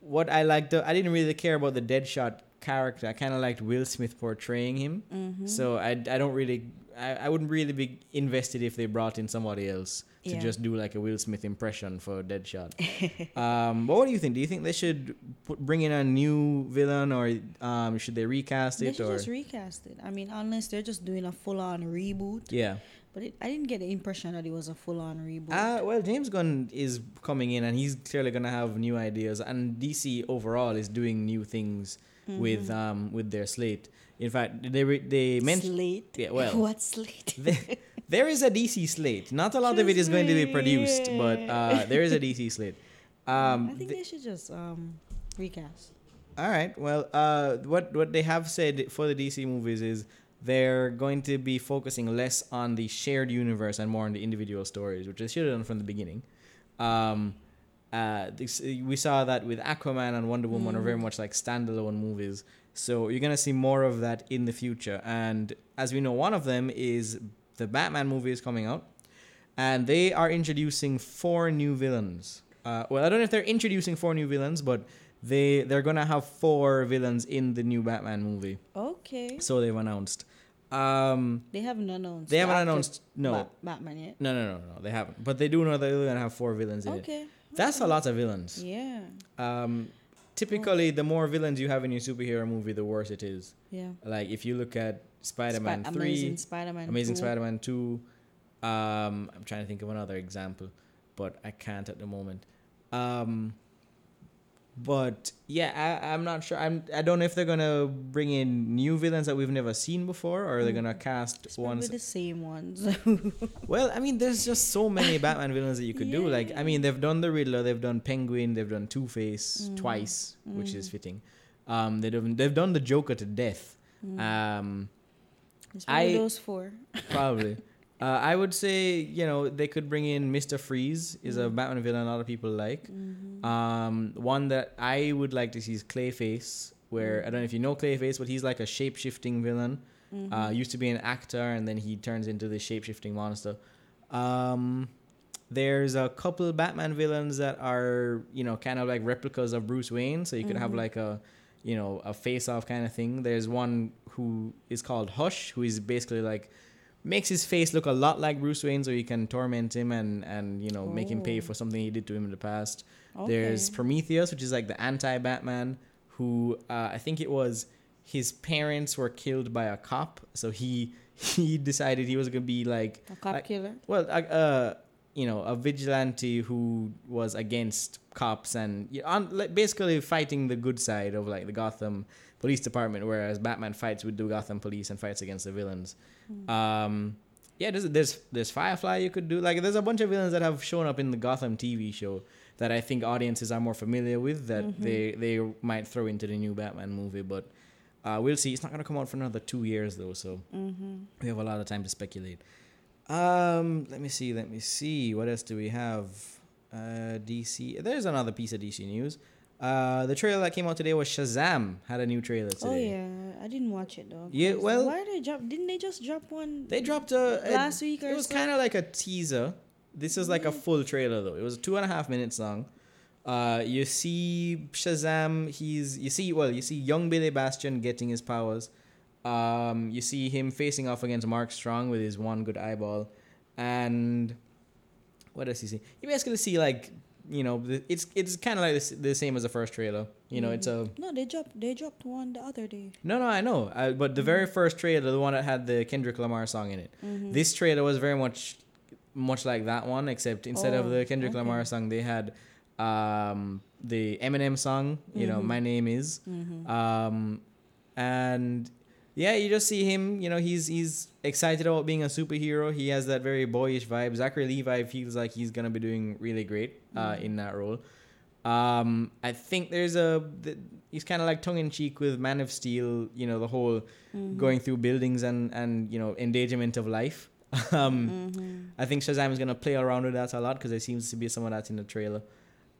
S1: what I liked, I didn't really care about the Deadshot character. I kind of liked Will Smith portraying him.
S2: Mm-hmm.
S1: So I, I don't really I, I wouldn't really be invested if they brought in somebody else to
S2: Yeah.
S1: just do like a Will Smith impression for Deadshot. um, but what do you think? Do you think they should put, bring in a new villain or um, should they recast
S2: They
S1: it
S2: should
S1: or
S2: just recast it. I mean, unless they're just doing a full on reboot.
S1: yeah?
S2: But it, I didn't get the impression that it was a full on reboot.
S1: Uh, well, James Gunn is coming in and he's clearly gonna have new ideas, and DC overall is doing new things with um with their slate. In fact, they re- they mentioned
S2: slate.
S1: Yeah, well,
S2: what slate?
S1: there, there is a DC slate. Not a lot of it is going to be produced, but uh, there is a DC slate. Um,
S2: I think
S1: th-
S2: they should just um recast.
S1: all right. Well, uh, what what they have said for the DC movies is they're going to be focusing less on the shared universe and more on the individual stories, which they should have done from the beginning. Um, uh, this, we saw that with Aquaman and Wonder Woman are very much like standalone movies. So you're gonna see more of that in the future. And as we know, one of them is the Batman movie is coming out, and they are introducing four new villains. Uh, well, I don't know if they're introducing four new villains, but they they're gonna have four villains in the new Batman movie.
S2: Okay.
S1: So they've announced. Um,
S2: They haven't announced.
S1: they haven't announced. No,
S2: Ba- Batman yet.
S1: no, no, no, no, they haven't. But they do know that they're gonna have four villains in it.
S2: Okay.
S1: That's a lot of villains.
S2: Yeah.
S1: Um, typically, the more villains you have in your superhero movie, the worse it is.
S2: Yeah.
S1: Like if you look at Spider-Man
S2: Spi-
S1: three,
S2: Amazing Spider-Man.
S1: Amazing
S2: 2.
S1: Spider-Man two. Um, I'm trying to think of another example, but I can't at the moment. Um, but yeah, I, I'm not sure. I'm I don't know if they're gonna bring in new villains that we've never seen before, or are they're gonna cast
S2: It's
S1: ones.
S2: the same ones.
S1: Well, I mean, there's just so many Batman villains that you could do. Like, I mean, they've done the Riddler, they've done Penguin, they've done Two Face
S2: Mm.
S1: twice, which is fitting. Um, they've done, they've done the Joker to death.
S2: Mm.
S1: Um,
S2: it's probably
S1: I-
S2: those four.
S1: probably. Uh, I would say you know they could bring in Mister Freeze is a Batman villain a lot of people like. Um, one that I would like to see is Clayface, where I don't know if you know Clayface, but he's like a shape shifting villain. Uh, used to be an actor and then he turns into this shape shifting monster. Um, there's a couple Batman villains that are you know kind of like replicas of Bruce Wayne, so you could have like a you know a face off kind of thing. There's one who is called Hush, who is basically like makes his face look a lot like Bruce Wayne, so you can torment him and and you know make him pay
S2: Oh.
S1: for something he did to him in the past. There's Prometheus, which is like the anti Batman, who uh, I think it was his parents were killed by a cop, so he he decided he was gonna be like
S2: A cop
S1: like-
S2: killer.
S1: well, uh, uh, you know, a vigilante who was against cops and you know, on, like, basically fighting the good side of like the Gotham Police Department, whereas Batman fights with the Gotham Police and fights against the villains. Um, yeah, there's there's there's Firefly you could do. Like, there's a bunch of villains that have shown up in the Gotham TV show that I think audiences are more familiar with that they they might throw into the new Batman movie, but. Uh, we'll see. It's not gonna come out for another two years though, so we have a lot of time to speculate. Um, let me see. Let me see. What else do we have? Uh, DC. There's another piece of DC news. Uh, the trailer that came out today was Shazam. Had a new trailer today.
S2: Oh yeah, I didn't watch it though.
S1: Yeah, well-
S2: why did they drop? Didn't they just drop one?
S1: They dropped a, a-
S2: Last week or
S1: It was
S2: so?
S1: kind of like a teaser. This is like a full trailer though. It was two and a half minutes long. Uh, you see Shazam. He's you see well you see young Billy Batson getting his powers. Um, you see him facing off against Mark Strong with his one good eyeball, and what does he see? You basically see like you know the, it's it's kind of like the, the same as the first trailer. You know, it's a
S2: No, they dropped. They dropped one the other day.
S1: no, no, I know. Uh, but the very first trailer, the one that had the Kendrick Lamar song in it, this trailer was very much, much like that one, except instead of
S2: Oh,
S1: the Kendrick
S2: okay.
S1: Lamar song, they had, um, the Eminem song. You know, my name is, um, and yeah, you just see him. You know, he's he's excited about being a superhero. He has that very boyish vibe. Zachary Levi feels like he's gonna be doing really great uh, in that role. Um, I think there's a th- he's kind of like tongue in cheek with Man of Steel. You know, the whole going through buildings and and you know endangerment of life. um, I think Shazam is gonna play around with that a lot because there seems to be some of that in the trailer.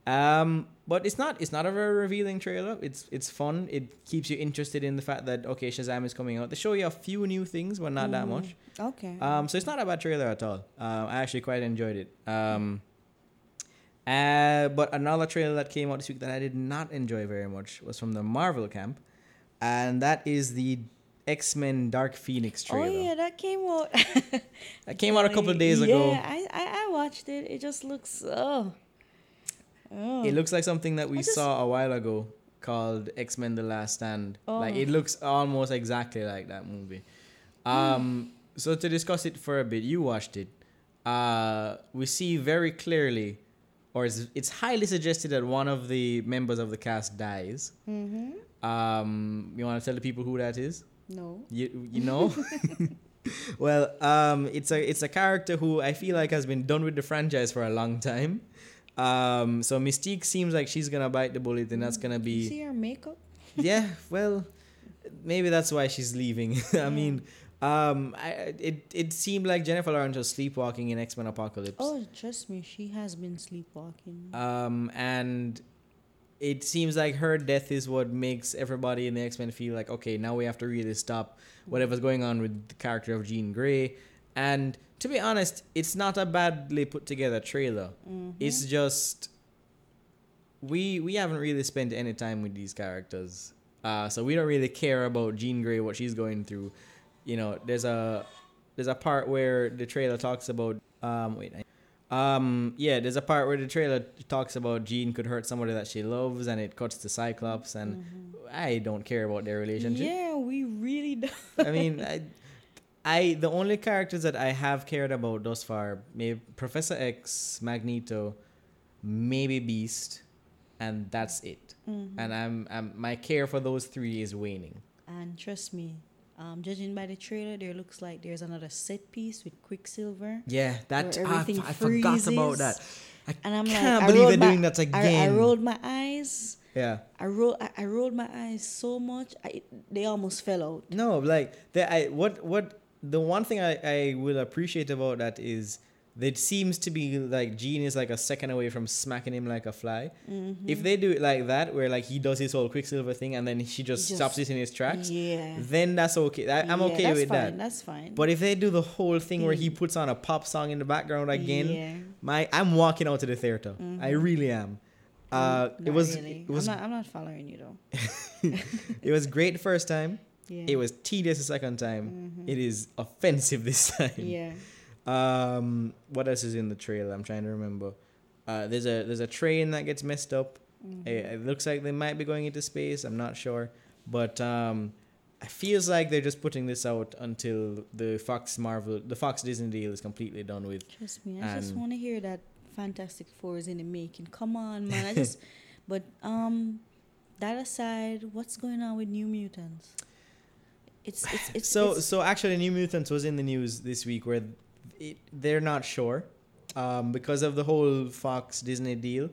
S1: Um, but it's not it's not a very revealing trailer. It's it's fun. It keeps you interested in the fact that okay, Shazam is coming out. They show you a few new things, but not that much.
S2: Okay.
S1: Um, so it's not a bad trailer at all. Um, I actually quite enjoyed it. Um, uh, but another trailer that came out this week that I did not enjoy very much was from the Marvel camp, and that is the X Men Dark Phoenix trailer.
S2: oh yeah, that came out.
S1: That came out a couple of days ago.
S2: Yeah, I, I I watched it. It just looks oh. Oh.
S1: It looks like something that we
S2: just-
S1: saw a while ago called X Men: The Last Stand. Like
S2: Oh.
S1: it looks almost exactly like that movie. Um, so to discuss it for a bit, you watched it. Uh, we see very clearly, or it's, it's highly suggested that one of the members of the cast dies.
S2: Mm-hmm.
S1: Um, you want to tell the people who that is?
S2: No.
S1: You you know. well, um, it's a it's a character who I feel like has been done with the franchise for a long time. Um, so Mystique seems like she's gonna bite the bullet, and that's gonna
S2: You see
S1: be
S2: her makeup?
S1: yeah. Well, maybe that's why she's leaving. I mean, um, I it it seemed like Jennifer Lawrence was sleepwalking in X Men Apocalypse.
S2: Oh, trust me, she has been sleepwalking.
S1: Um, and it seems like her death is what makes everybody in the X Men feel like, okay, now we have to really stop whatever's going on with the character of Jean Grey. And to be honest, it's not a badly put together trailer. It's just we we haven't really spent any time with these characters, uh, so we don't really care about Jean Grey what she's going through. You know, there's a there's a part where the trailer talks about um wait. I- um yeah, there's a part where the trailer talks about Jean could hurt somebody that she loves and it cuts to Cyclops and I don't care about their relationship.
S2: Yeah, we really don't.
S1: I mean, I, I the only characters that I have cared about thus far, maybe Professor X, Magneto, maybe Beast, and that's it. And I'm, I'm my care for those three is waning.
S2: And trust me, um, judging by the trailer, there looks like there's another set piece with Quicksilver.
S1: Yeah, that
S2: Where
S1: I, I forgot about that. I
S2: And I'm
S1: can't
S2: like, I
S1: believe
S2: rolled
S1: they're doing that again.
S2: I rolled my eyes.
S1: yeah.
S2: I rolled. I, I rolled my eyes so much. I, they almost fell out.
S1: No, like the I what what the one thing I I will appreciate about that is that it seems to be like Jean is like a second away from smacking him like a fly.
S2: Mm-hmm.
S1: If they do it like that, where like he does his whole Quicksilver thing and then she just,
S2: Just-
S1: stops it in his tracks,
S2: Yeah.
S1: then that's okay. I, I'm
S2: Yeah,
S1: okay with
S2: fine,
S1: that.
S2: That's fine.
S1: But if they do the whole thing where he puts on a pop song in the background again,
S2: Yeah.
S1: my I'm walking out to the theater. I really am. Uh, it was
S2: really.
S1: it was
S2: I'm not. I'm not following you though.
S1: it was great the first time.
S2: Yeah.
S1: It was tedious the second time. It is offensive this time.
S2: Yeah.
S1: Um, what else is in the trailer? I'm trying to remember. Uh, there's a there's a train that gets messed up. It, it looks like they might be going into space. I'm not sure, but um, it feels like they're just putting this out until the Fox Marvel, the Fox Disney deal is completely done with.
S2: Trust me, I just want to hear that Fantastic Four is in the making. Come on, man. I just, but um, that aside, what's going on with New Mutants? It's it's it's
S1: so
S2: it's,
S1: so actually, New Mutants was in the news this week where it, they're not sure um, because of the whole Fox Disney deal.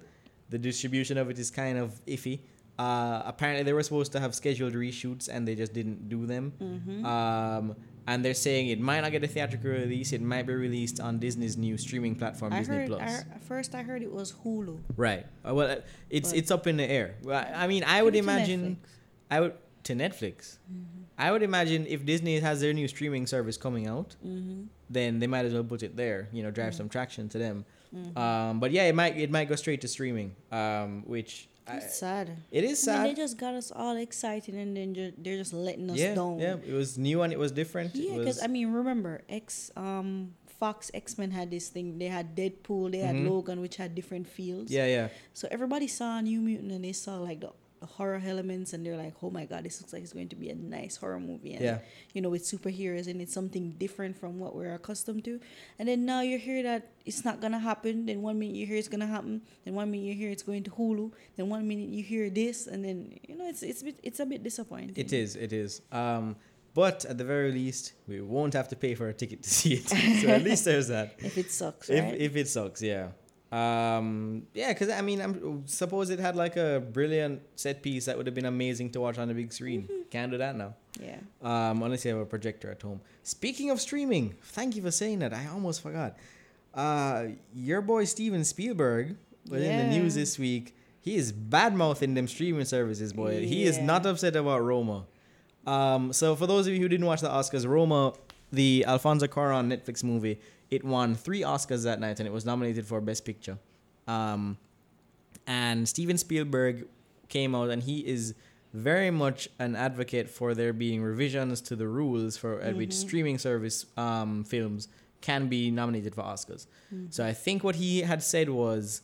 S1: The distribution of it is kind of iffy. Uh, apparently, they were supposed to have scheduled reshoots and they just didn't do them.
S2: Mhm.
S1: Um, and they're saying it might not get a theatrical release. It might be released on Disney's new streaming platform,
S2: I
S1: Disney
S2: heard
S1: Plus.
S2: I, first I heard it was Hulu.
S1: Right. Uh, well, uh, it's
S2: But-
S1: it's up in the air. Well, I mean, I would
S2: Give it to
S1: imagine.
S2: Mm-hmm.
S1: I would to Netflix. I would imagine if Disney has their new streaming service coming out,
S2: Mhm.
S1: then they might as well put it there. You know, drive some traction to them.
S2: Mhm.
S1: Um, but yeah, it might it might go straight to streaming, um, which I,
S2: It's sad.
S1: it is
S2: I mean, they just got us all excited and then ju- they're just letting us
S1: Yeah,
S2: down.
S1: yeah, it was new and it was different.
S2: Yeah, because I mean, remember, X um Fox X Men had this thing. They had Deadpool, they had
S1: Mhm.
S2: Logan, which had different fields.
S1: yeah, yeah,
S2: So everybody saw New Mutant and they saw like the horror elements and they're like, oh my god, this looks like it's going to be a nice horror movie. And,
S1: yeah.
S2: You know, with superheroes and it's something different from what we're accustomed to. And then now you hear that it's not gonna happen. Then one minute you hear it's gonna happen. Then one minute you hear it's going to Hulu. Then one minute you hear this, and then you know it's it's a bit, it's a bit disappointing.
S1: It is, it is. Um, but at the very least, we won't have to pay for a ticket to see it. so at least there's that.
S2: if it sucks,
S1: If
S2: right?
S1: if it sucks, yeah. Um, yeah, because I mean, I'm suppose it had like a brilliant set piece that would have been amazing to watch on the big screen. Can't do that now.
S2: yeah.
S1: Um, unless you have a projector at home. Speaking of streaming, thank you for saying that. I almost forgot. Uh, your boy Steven Spielberg was in the news this week. He is bad mouthing them streaming services, boy. He is not upset about Roma. Um, so for those of you who didn't watch the Oscars, Roma, the Alfonso Cuarón Netflix movie, it won three Oscars that night and it was nominated for Best Picture. Um, and Steven Spielberg came out and he is very much an advocate for there being revisions to the rules for at which streaming service um, films can be nominated for Oscars. So I think what he had said was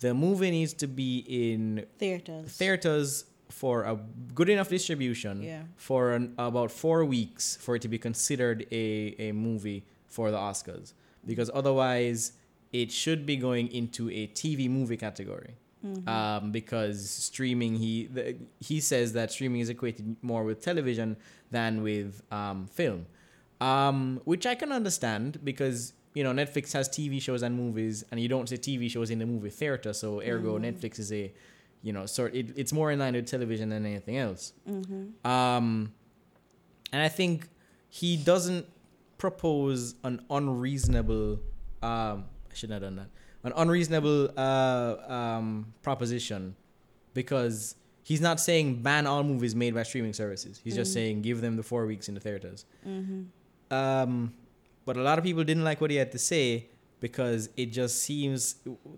S1: the movie needs to be in
S2: Theaters.
S1: theaters for a good enough distribution
S2: Yeah.
S1: for an, about four weeks for it to be considered a, a movie for the Oscars. Because otherwise, it should be going into a TV movie category.
S2: Mm-hmm.
S1: Um, because streaming, he the, he says that streaming is equated more with television than with um, film, um, which I can understand because you know Netflix has TV shows and movies, and you don't see TV shows in the movie theater, so ergo Netflix is a you know sort it, it's more in line with television than anything else.
S2: Mm-hmm.
S1: Um, and I think he doesn't propose an unreasonable. Um, I shouldn't have done that. An unreasonable uh, um, proposition, because he's not saying ban all movies made by streaming services. He's just
S2: Mhm.
S1: saying give them the four weeks in the theaters.
S2: Mm-hmm.
S1: Um, but a lot of people didn't like what he had to say because it just seems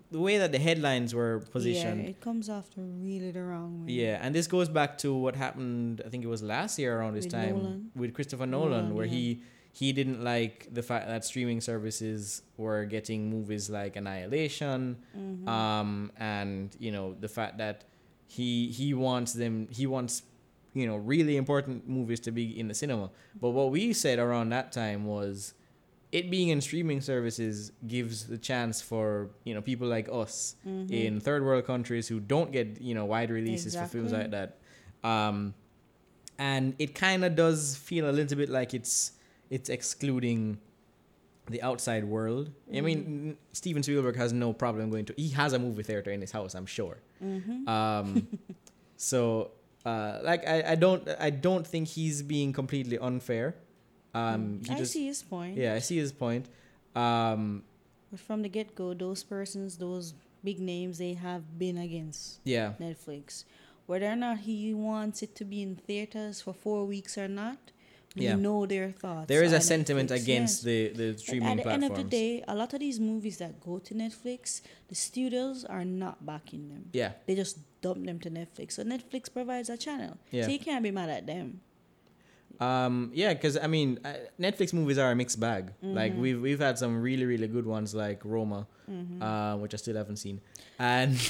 S1: the way that the headlines were positioned.
S2: Yeah, it comes off really the wrong way.
S1: Yeah, and this goes back to what happened. I think it was last year around this
S2: With
S1: time
S2: Nolan.
S1: with Christopher Nolan,
S2: Nolan,
S1: where
S2: yeah.
S1: he he didn't like the fact that streaming services were getting movies like Annihilation,
S2: Mhm.
S1: um, and you know the fact that he he wants them he wants you know really important movies to be in the cinema. But what we said around that time was it being in streaming services gives the chance for you know people like us
S2: Mhm.
S1: in third world countries who don't get you know wide releases for films like that um and it kind of does feel a little bit like it's it's excluding the outside world i
S2: Mm-hmm.
S1: mean steven spielberg has no problem going to he has a movie theater in his house i'm sure
S2: Mhm.
S1: um so uh like i i don't i don't think he's being completely unfair um he
S2: Mm. I
S1: just
S2: see his point.
S1: yeah i see his point um
S2: But from the get go, those persons, those big names, they have been against
S1: yeah
S2: Netflix. Whether or not he wants it to be in theaters for four weeks or not,
S1: Yeah.
S2: know their thoughts.
S1: there is a sentiment
S2: Netflix,
S1: against
S2: yes.
S1: the the streaming
S2: At the
S1: platforms
S2: end of the day, a lot of these movies that go to Netflix, the studios are not backing them.
S1: yeah
S2: They just dump them to Netflix. So Netflix provides a channel.
S1: Yeah.
S2: So you can't be mad at them.
S1: Um, yeah, because I mean, uh, Netflix movies are a mixed bag. Like
S2: Mm-hmm.
S1: we've we've had some really really good ones like Roma, uh, which I still haven't seen, and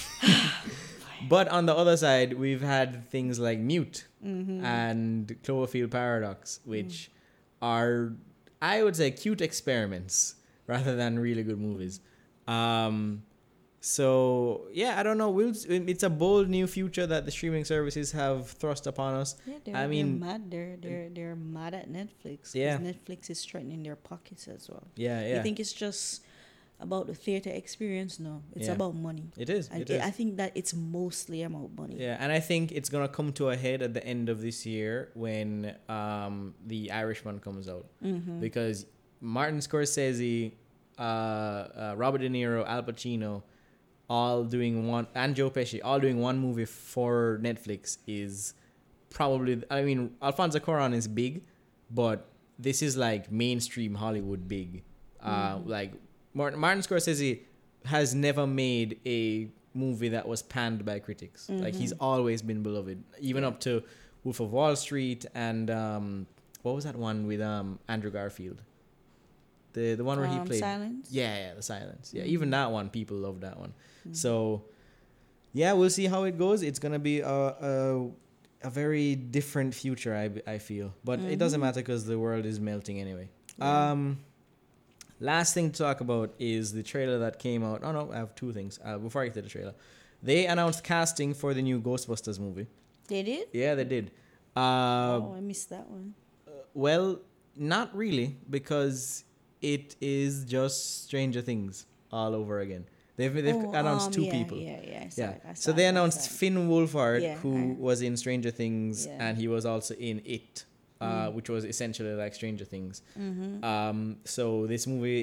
S1: But on the other side, we've had things like Mute
S2: Mm-hmm.
S1: and Cloverfield Paradox,
S2: Mm.
S1: which are, I would say, cute experiments rather than really good movies. Um, so yeah, I don't know. We'll, it's a bold new future that the streaming services have thrust upon us.
S2: Yeah, they're,
S1: I mean-
S2: they're mad. They're they're they're mad at Netflix.
S1: Yeah.
S2: Netflix is threatening their pockets as well.
S1: Yeah, yeah.
S2: You think it's just about the theater experience? No, it's
S1: Yeah.
S2: about money.
S1: it is.
S2: And
S1: It
S2: I- think that it's mostly about money.
S1: Yeah, and I think it's gonna come to a head at the end of this year when um, the Irishman comes out
S2: Mm-hmm.
S1: because Martin Scorsese, uh, uh, Robert De Niro, Al Pacino, all doing one, and Joe Pesci, all doing one movie for Netflix is probably. I mean, Alfonso Cuarón is big, but this is like mainstream Hollywood big. Uh, Like Martin, Martin Scorsese has never made a movie that was panned by critics. Like he's always been beloved, even up to Wolf of Wall Street and um, what was that one with um Andrew Garfield? The the one where he
S2: Um,
S1: played.
S2: Silence.
S1: Yeah, yeah, the silence. Yeah, even that one, people love that one. So, yeah, we'll see how it goes. It's gonna be a a, a very different future. I I feel, but it doesn't matter because the world is melting anyway.
S2: Yeah.
S1: Um, last thing to talk about is the trailer that came out. Oh no, I have two things. Uh, before I get to the trailer, they announced casting for the new Ghostbusters movie.
S2: They did.
S1: Yeah, they did. Uh,
S2: oh, I missed that one.
S1: well, not really, because it is just Stranger Things all over again. They've they've
S2: Oh,
S1: announced
S2: um,
S1: two
S2: yeah,
S1: people.
S2: Yeah, yeah.
S1: Yeah.
S2: it,
S1: So they
S2: it, I
S1: announced. Finn Wolfhard,
S2: Yeah,
S1: who
S2: I-
S1: was in Stranger Things,
S2: Yeah.
S1: and he was also in It, uh,
S2: Mm.
S1: which was essentially like Stranger Things.
S2: Mm-hmm.
S1: Um, so this movie,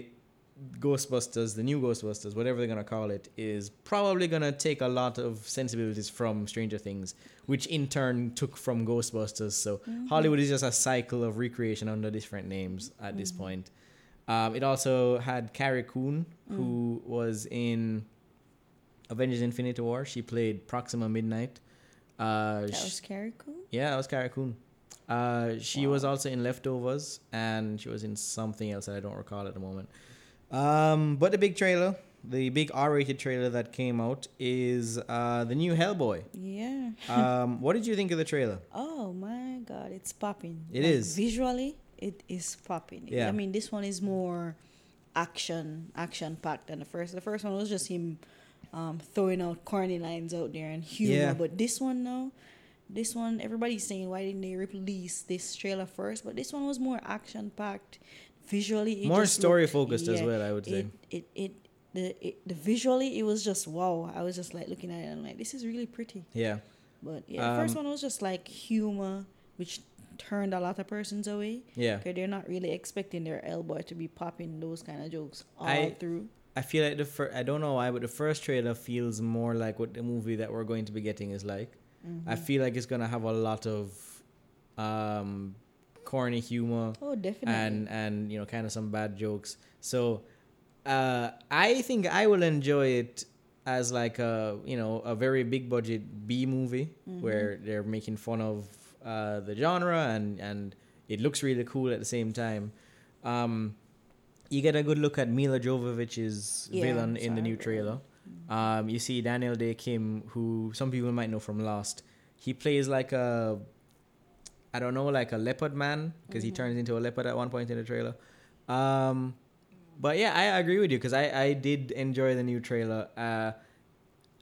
S1: Ghostbusters, the new Ghostbusters, whatever they're gonna call it, is probably gonna take a lot of sensibilities from Stranger Things, which in turn took from Ghostbusters. So Hollywood is just a cycle of recreation under different names at this point. Um, it also had Carrie Coon, who was in Avengers: Infinity War. She played Proxima Midnight. Uh,
S2: That was Carrie Coon.
S1: yeah, that was Carrie Coon. Uh, she was also in Leftovers, and she was in something else that I don't recall at the moment. Um, but the big trailer, the big R-rated trailer that came out, is uh, the new Hellboy.
S2: Yeah.
S1: Um, what did you think of the trailer?
S2: Oh my God, it's popping.
S1: It
S2: is
S1: is.
S2: visually. It is popping.
S1: Yeah.
S2: I mean, this one is more action, action packed than the first. The first one was just him um, throwing out corny lines out there and humor.
S1: Yeah.
S2: But this one now, this one everybody's saying why didn't they release this trailer first? But this one was more action packed. Visually,
S1: More story
S2: looked-
S1: focused as well, I would say.
S2: It it it. The, it, the visually it was just wow I was just like looking at it and I'm like this is really pretty
S1: Yeah,
S2: but yeah, the first
S1: Um,
S2: one was just like humor, which turned a lot of persons away.
S1: yeah.
S2: Okay, they're not really expecting their L-boy to be popping those kind of jokes all
S1: I-
S2: through.
S1: I feel like the first, I don't know why, but the first trailer feels more like what the movie that we're going to be getting is like.
S2: Mm-hmm.
S1: I feel like it's gonna have a lot of um, corny humor.
S2: Oh, definitely.
S1: and and you know kind of some bad jokes so uh i think i will enjoy it as like a you know a very big budget b movie
S2: Mm-hmm.
S1: where they're making fun of uh the genre and and it looks really cool at the same time um you get a good look at Milla Jovovich's
S2: Yeah,
S1: villain in the new trailer. Um, you see Daniel Dae Kim, who some people might know from Lost. He plays like a, I don't know, like a leopard man because he turns into a leopard at one point in the trailer. Um, but yeah, I agree with you because I I did enjoy the new trailer. Uh,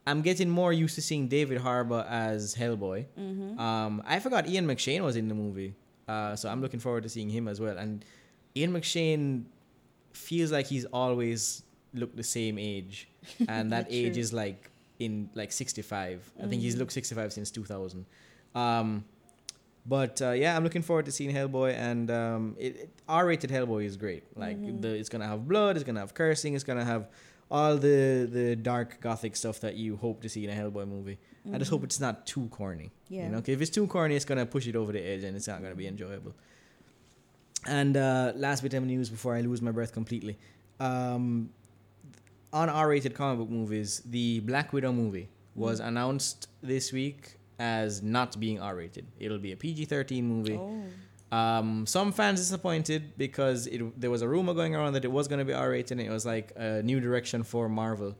S1: I'm getting more used to seeing David Harbour as Hellboy.
S2: Mm-hmm.
S1: Um, I forgot Ian McShane was in the movie, uh, so I'm looking forward to seeing him as well. And Ian McShane feels like he's always looked the same age, and that age
S2: true.
S1: is like in like 65. I think he's
S2: Mhm.
S1: looked 65 since 2000. Um, but uh, yeah, I'm looking forward to seeing Hellboy, and um, it, it- R-rated Hellboy is great. Like
S2: Mhm.
S1: the, it's gonna have blood, it's gonna have cursing, it's gonna have all the the dark gothic stuff that you hope to see in a Hellboy movie. I just hope it's not too corny.
S2: Mm-hmm. Yeah.
S1: You know, if it's too corny, it's gonna push it over the edge, and it's not gonna be enjoyable. And uh, last bit of news before I lose my breath completely. Um, on R-rated comic book movies, the Black Widow movie was
S2: Mm.
S1: announced this week as not being R-rated. It'll be a PG-13 movie.
S2: Oh.
S1: Um, some fans disappointed because it there was a rumor going around that it was going to be R-rated, and it was like a new direction for Marvel.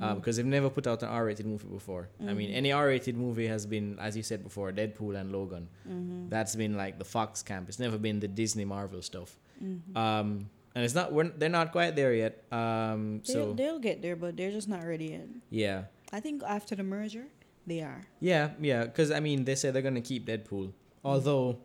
S1: uh, because they've never put out an R-rated movie before. I mean, any R-rated movie has been, as you said before, Deadpool and Logan.
S2: Mm-hmm.
S1: That's been like the Fox camp. It's never been the Disney Marvel stuff.
S2: Mm-hmm.
S1: Um, and it's not. We're, they're not quite there yet. Um,
S2: They'll,
S1: so
S2: they'll get there, but they're just not ready yet.
S1: yeah,
S2: I think after the merger, they are.
S1: yeah, yeah. Because I mean, they say they're gonna keep Deadpool, although.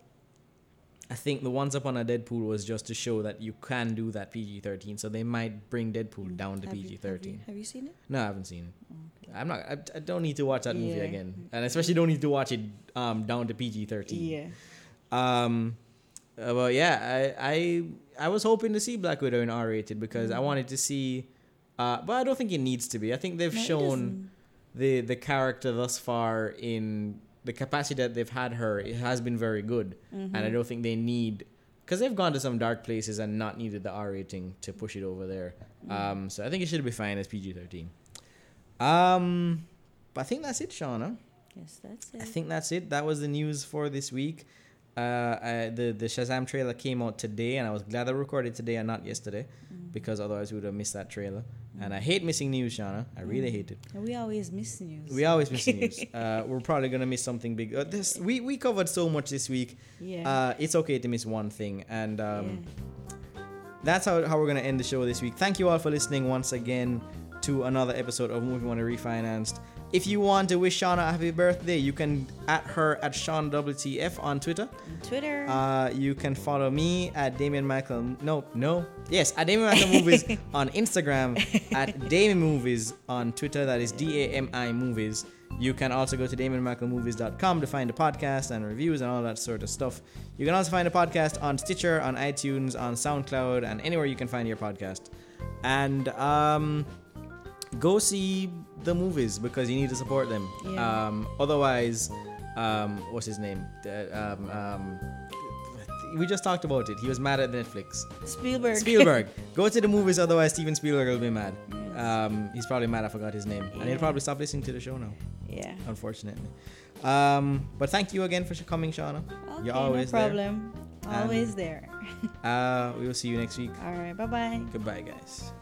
S1: I think the Once Upon a Deadpool was just to show that you can do that PG thirteen, so they might bring Deadpool down to
S2: Have
S1: PG
S2: have you-
S1: thirteen.
S2: Have you seen it?
S1: No, I haven't seen it. I'm not. I, I don't need to watch that movie again, and especially don't need to watch it um down to PG thirteen.
S2: Yeah.
S1: Um, uh, well, yeah, I, I I was hoping to see Black Widow in R rated because I wanted to see, uh, but I don't think it needs to be. I think they've
S2: No,
S1: shown the the character thus far in the capacity that they've had her. It has been very good, and I don't think they need because they've gone to some dark places and not needed the R rating to push it over there. Um, so I think it should be fine as PG thirteen. Um, but I think that's it, Shauna.
S2: Yes, that's it.
S1: I think that's it. That was the news for this week. Uh, I, the the Shazam trailer came out today, and I was glad I recorded today and not yesterday,
S2: Mm.
S1: because otherwise we would have missed that trailer. And I hate missing news, Shauna. I really hate it.
S2: We always miss news.
S1: We always miss news. Uh, we're probably gonna miss something big. Uh, this we we covered so much this week.
S2: Yeah.
S1: Uh, it's okay to miss one thing, and um,
S2: yeah.
S1: that's how, how we're going to end the show this week. Thank you all for listening once again to another episode of Movie Money Refinanced. If you want to wish Shauna a happy birthday, you can at her at Sean WTF on Twitter.
S2: Twitter.
S1: Uh, you can follow me at Damien Michael. No, no. Yes, at Damien Michael Movies on Instagram, at Damien Movies on Twitter. That is D A M I Movies. You can also go to DamienMichaelMovies.com to find the podcast and reviews and all that sort of stuff. You can also find the podcast on Stitcher, on iTunes, on SoundCloud, and anywhere you can find your podcast. And um, go see the movies because you need to support them.
S2: Yeah.
S1: Um, otherwise, um, what's his name? Um, um, we just talked about it. He was mad at Netflix.
S2: Spielberg.
S1: Spielberg. Go to the movies, otherwise Steven Spielberg will be mad. Um, he's probably mad I forgot his name, and he'll probably stop listening to the show now.
S2: yeah.
S1: Unfortunately. Um, but thank you again for coming, Shauna.
S2: Okay,
S1: You're always
S2: no
S1: there.
S2: problem. Always there.
S1: Uh, we will see you next week.
S2: All right. Bye bye.
S1: Goodbye, guys.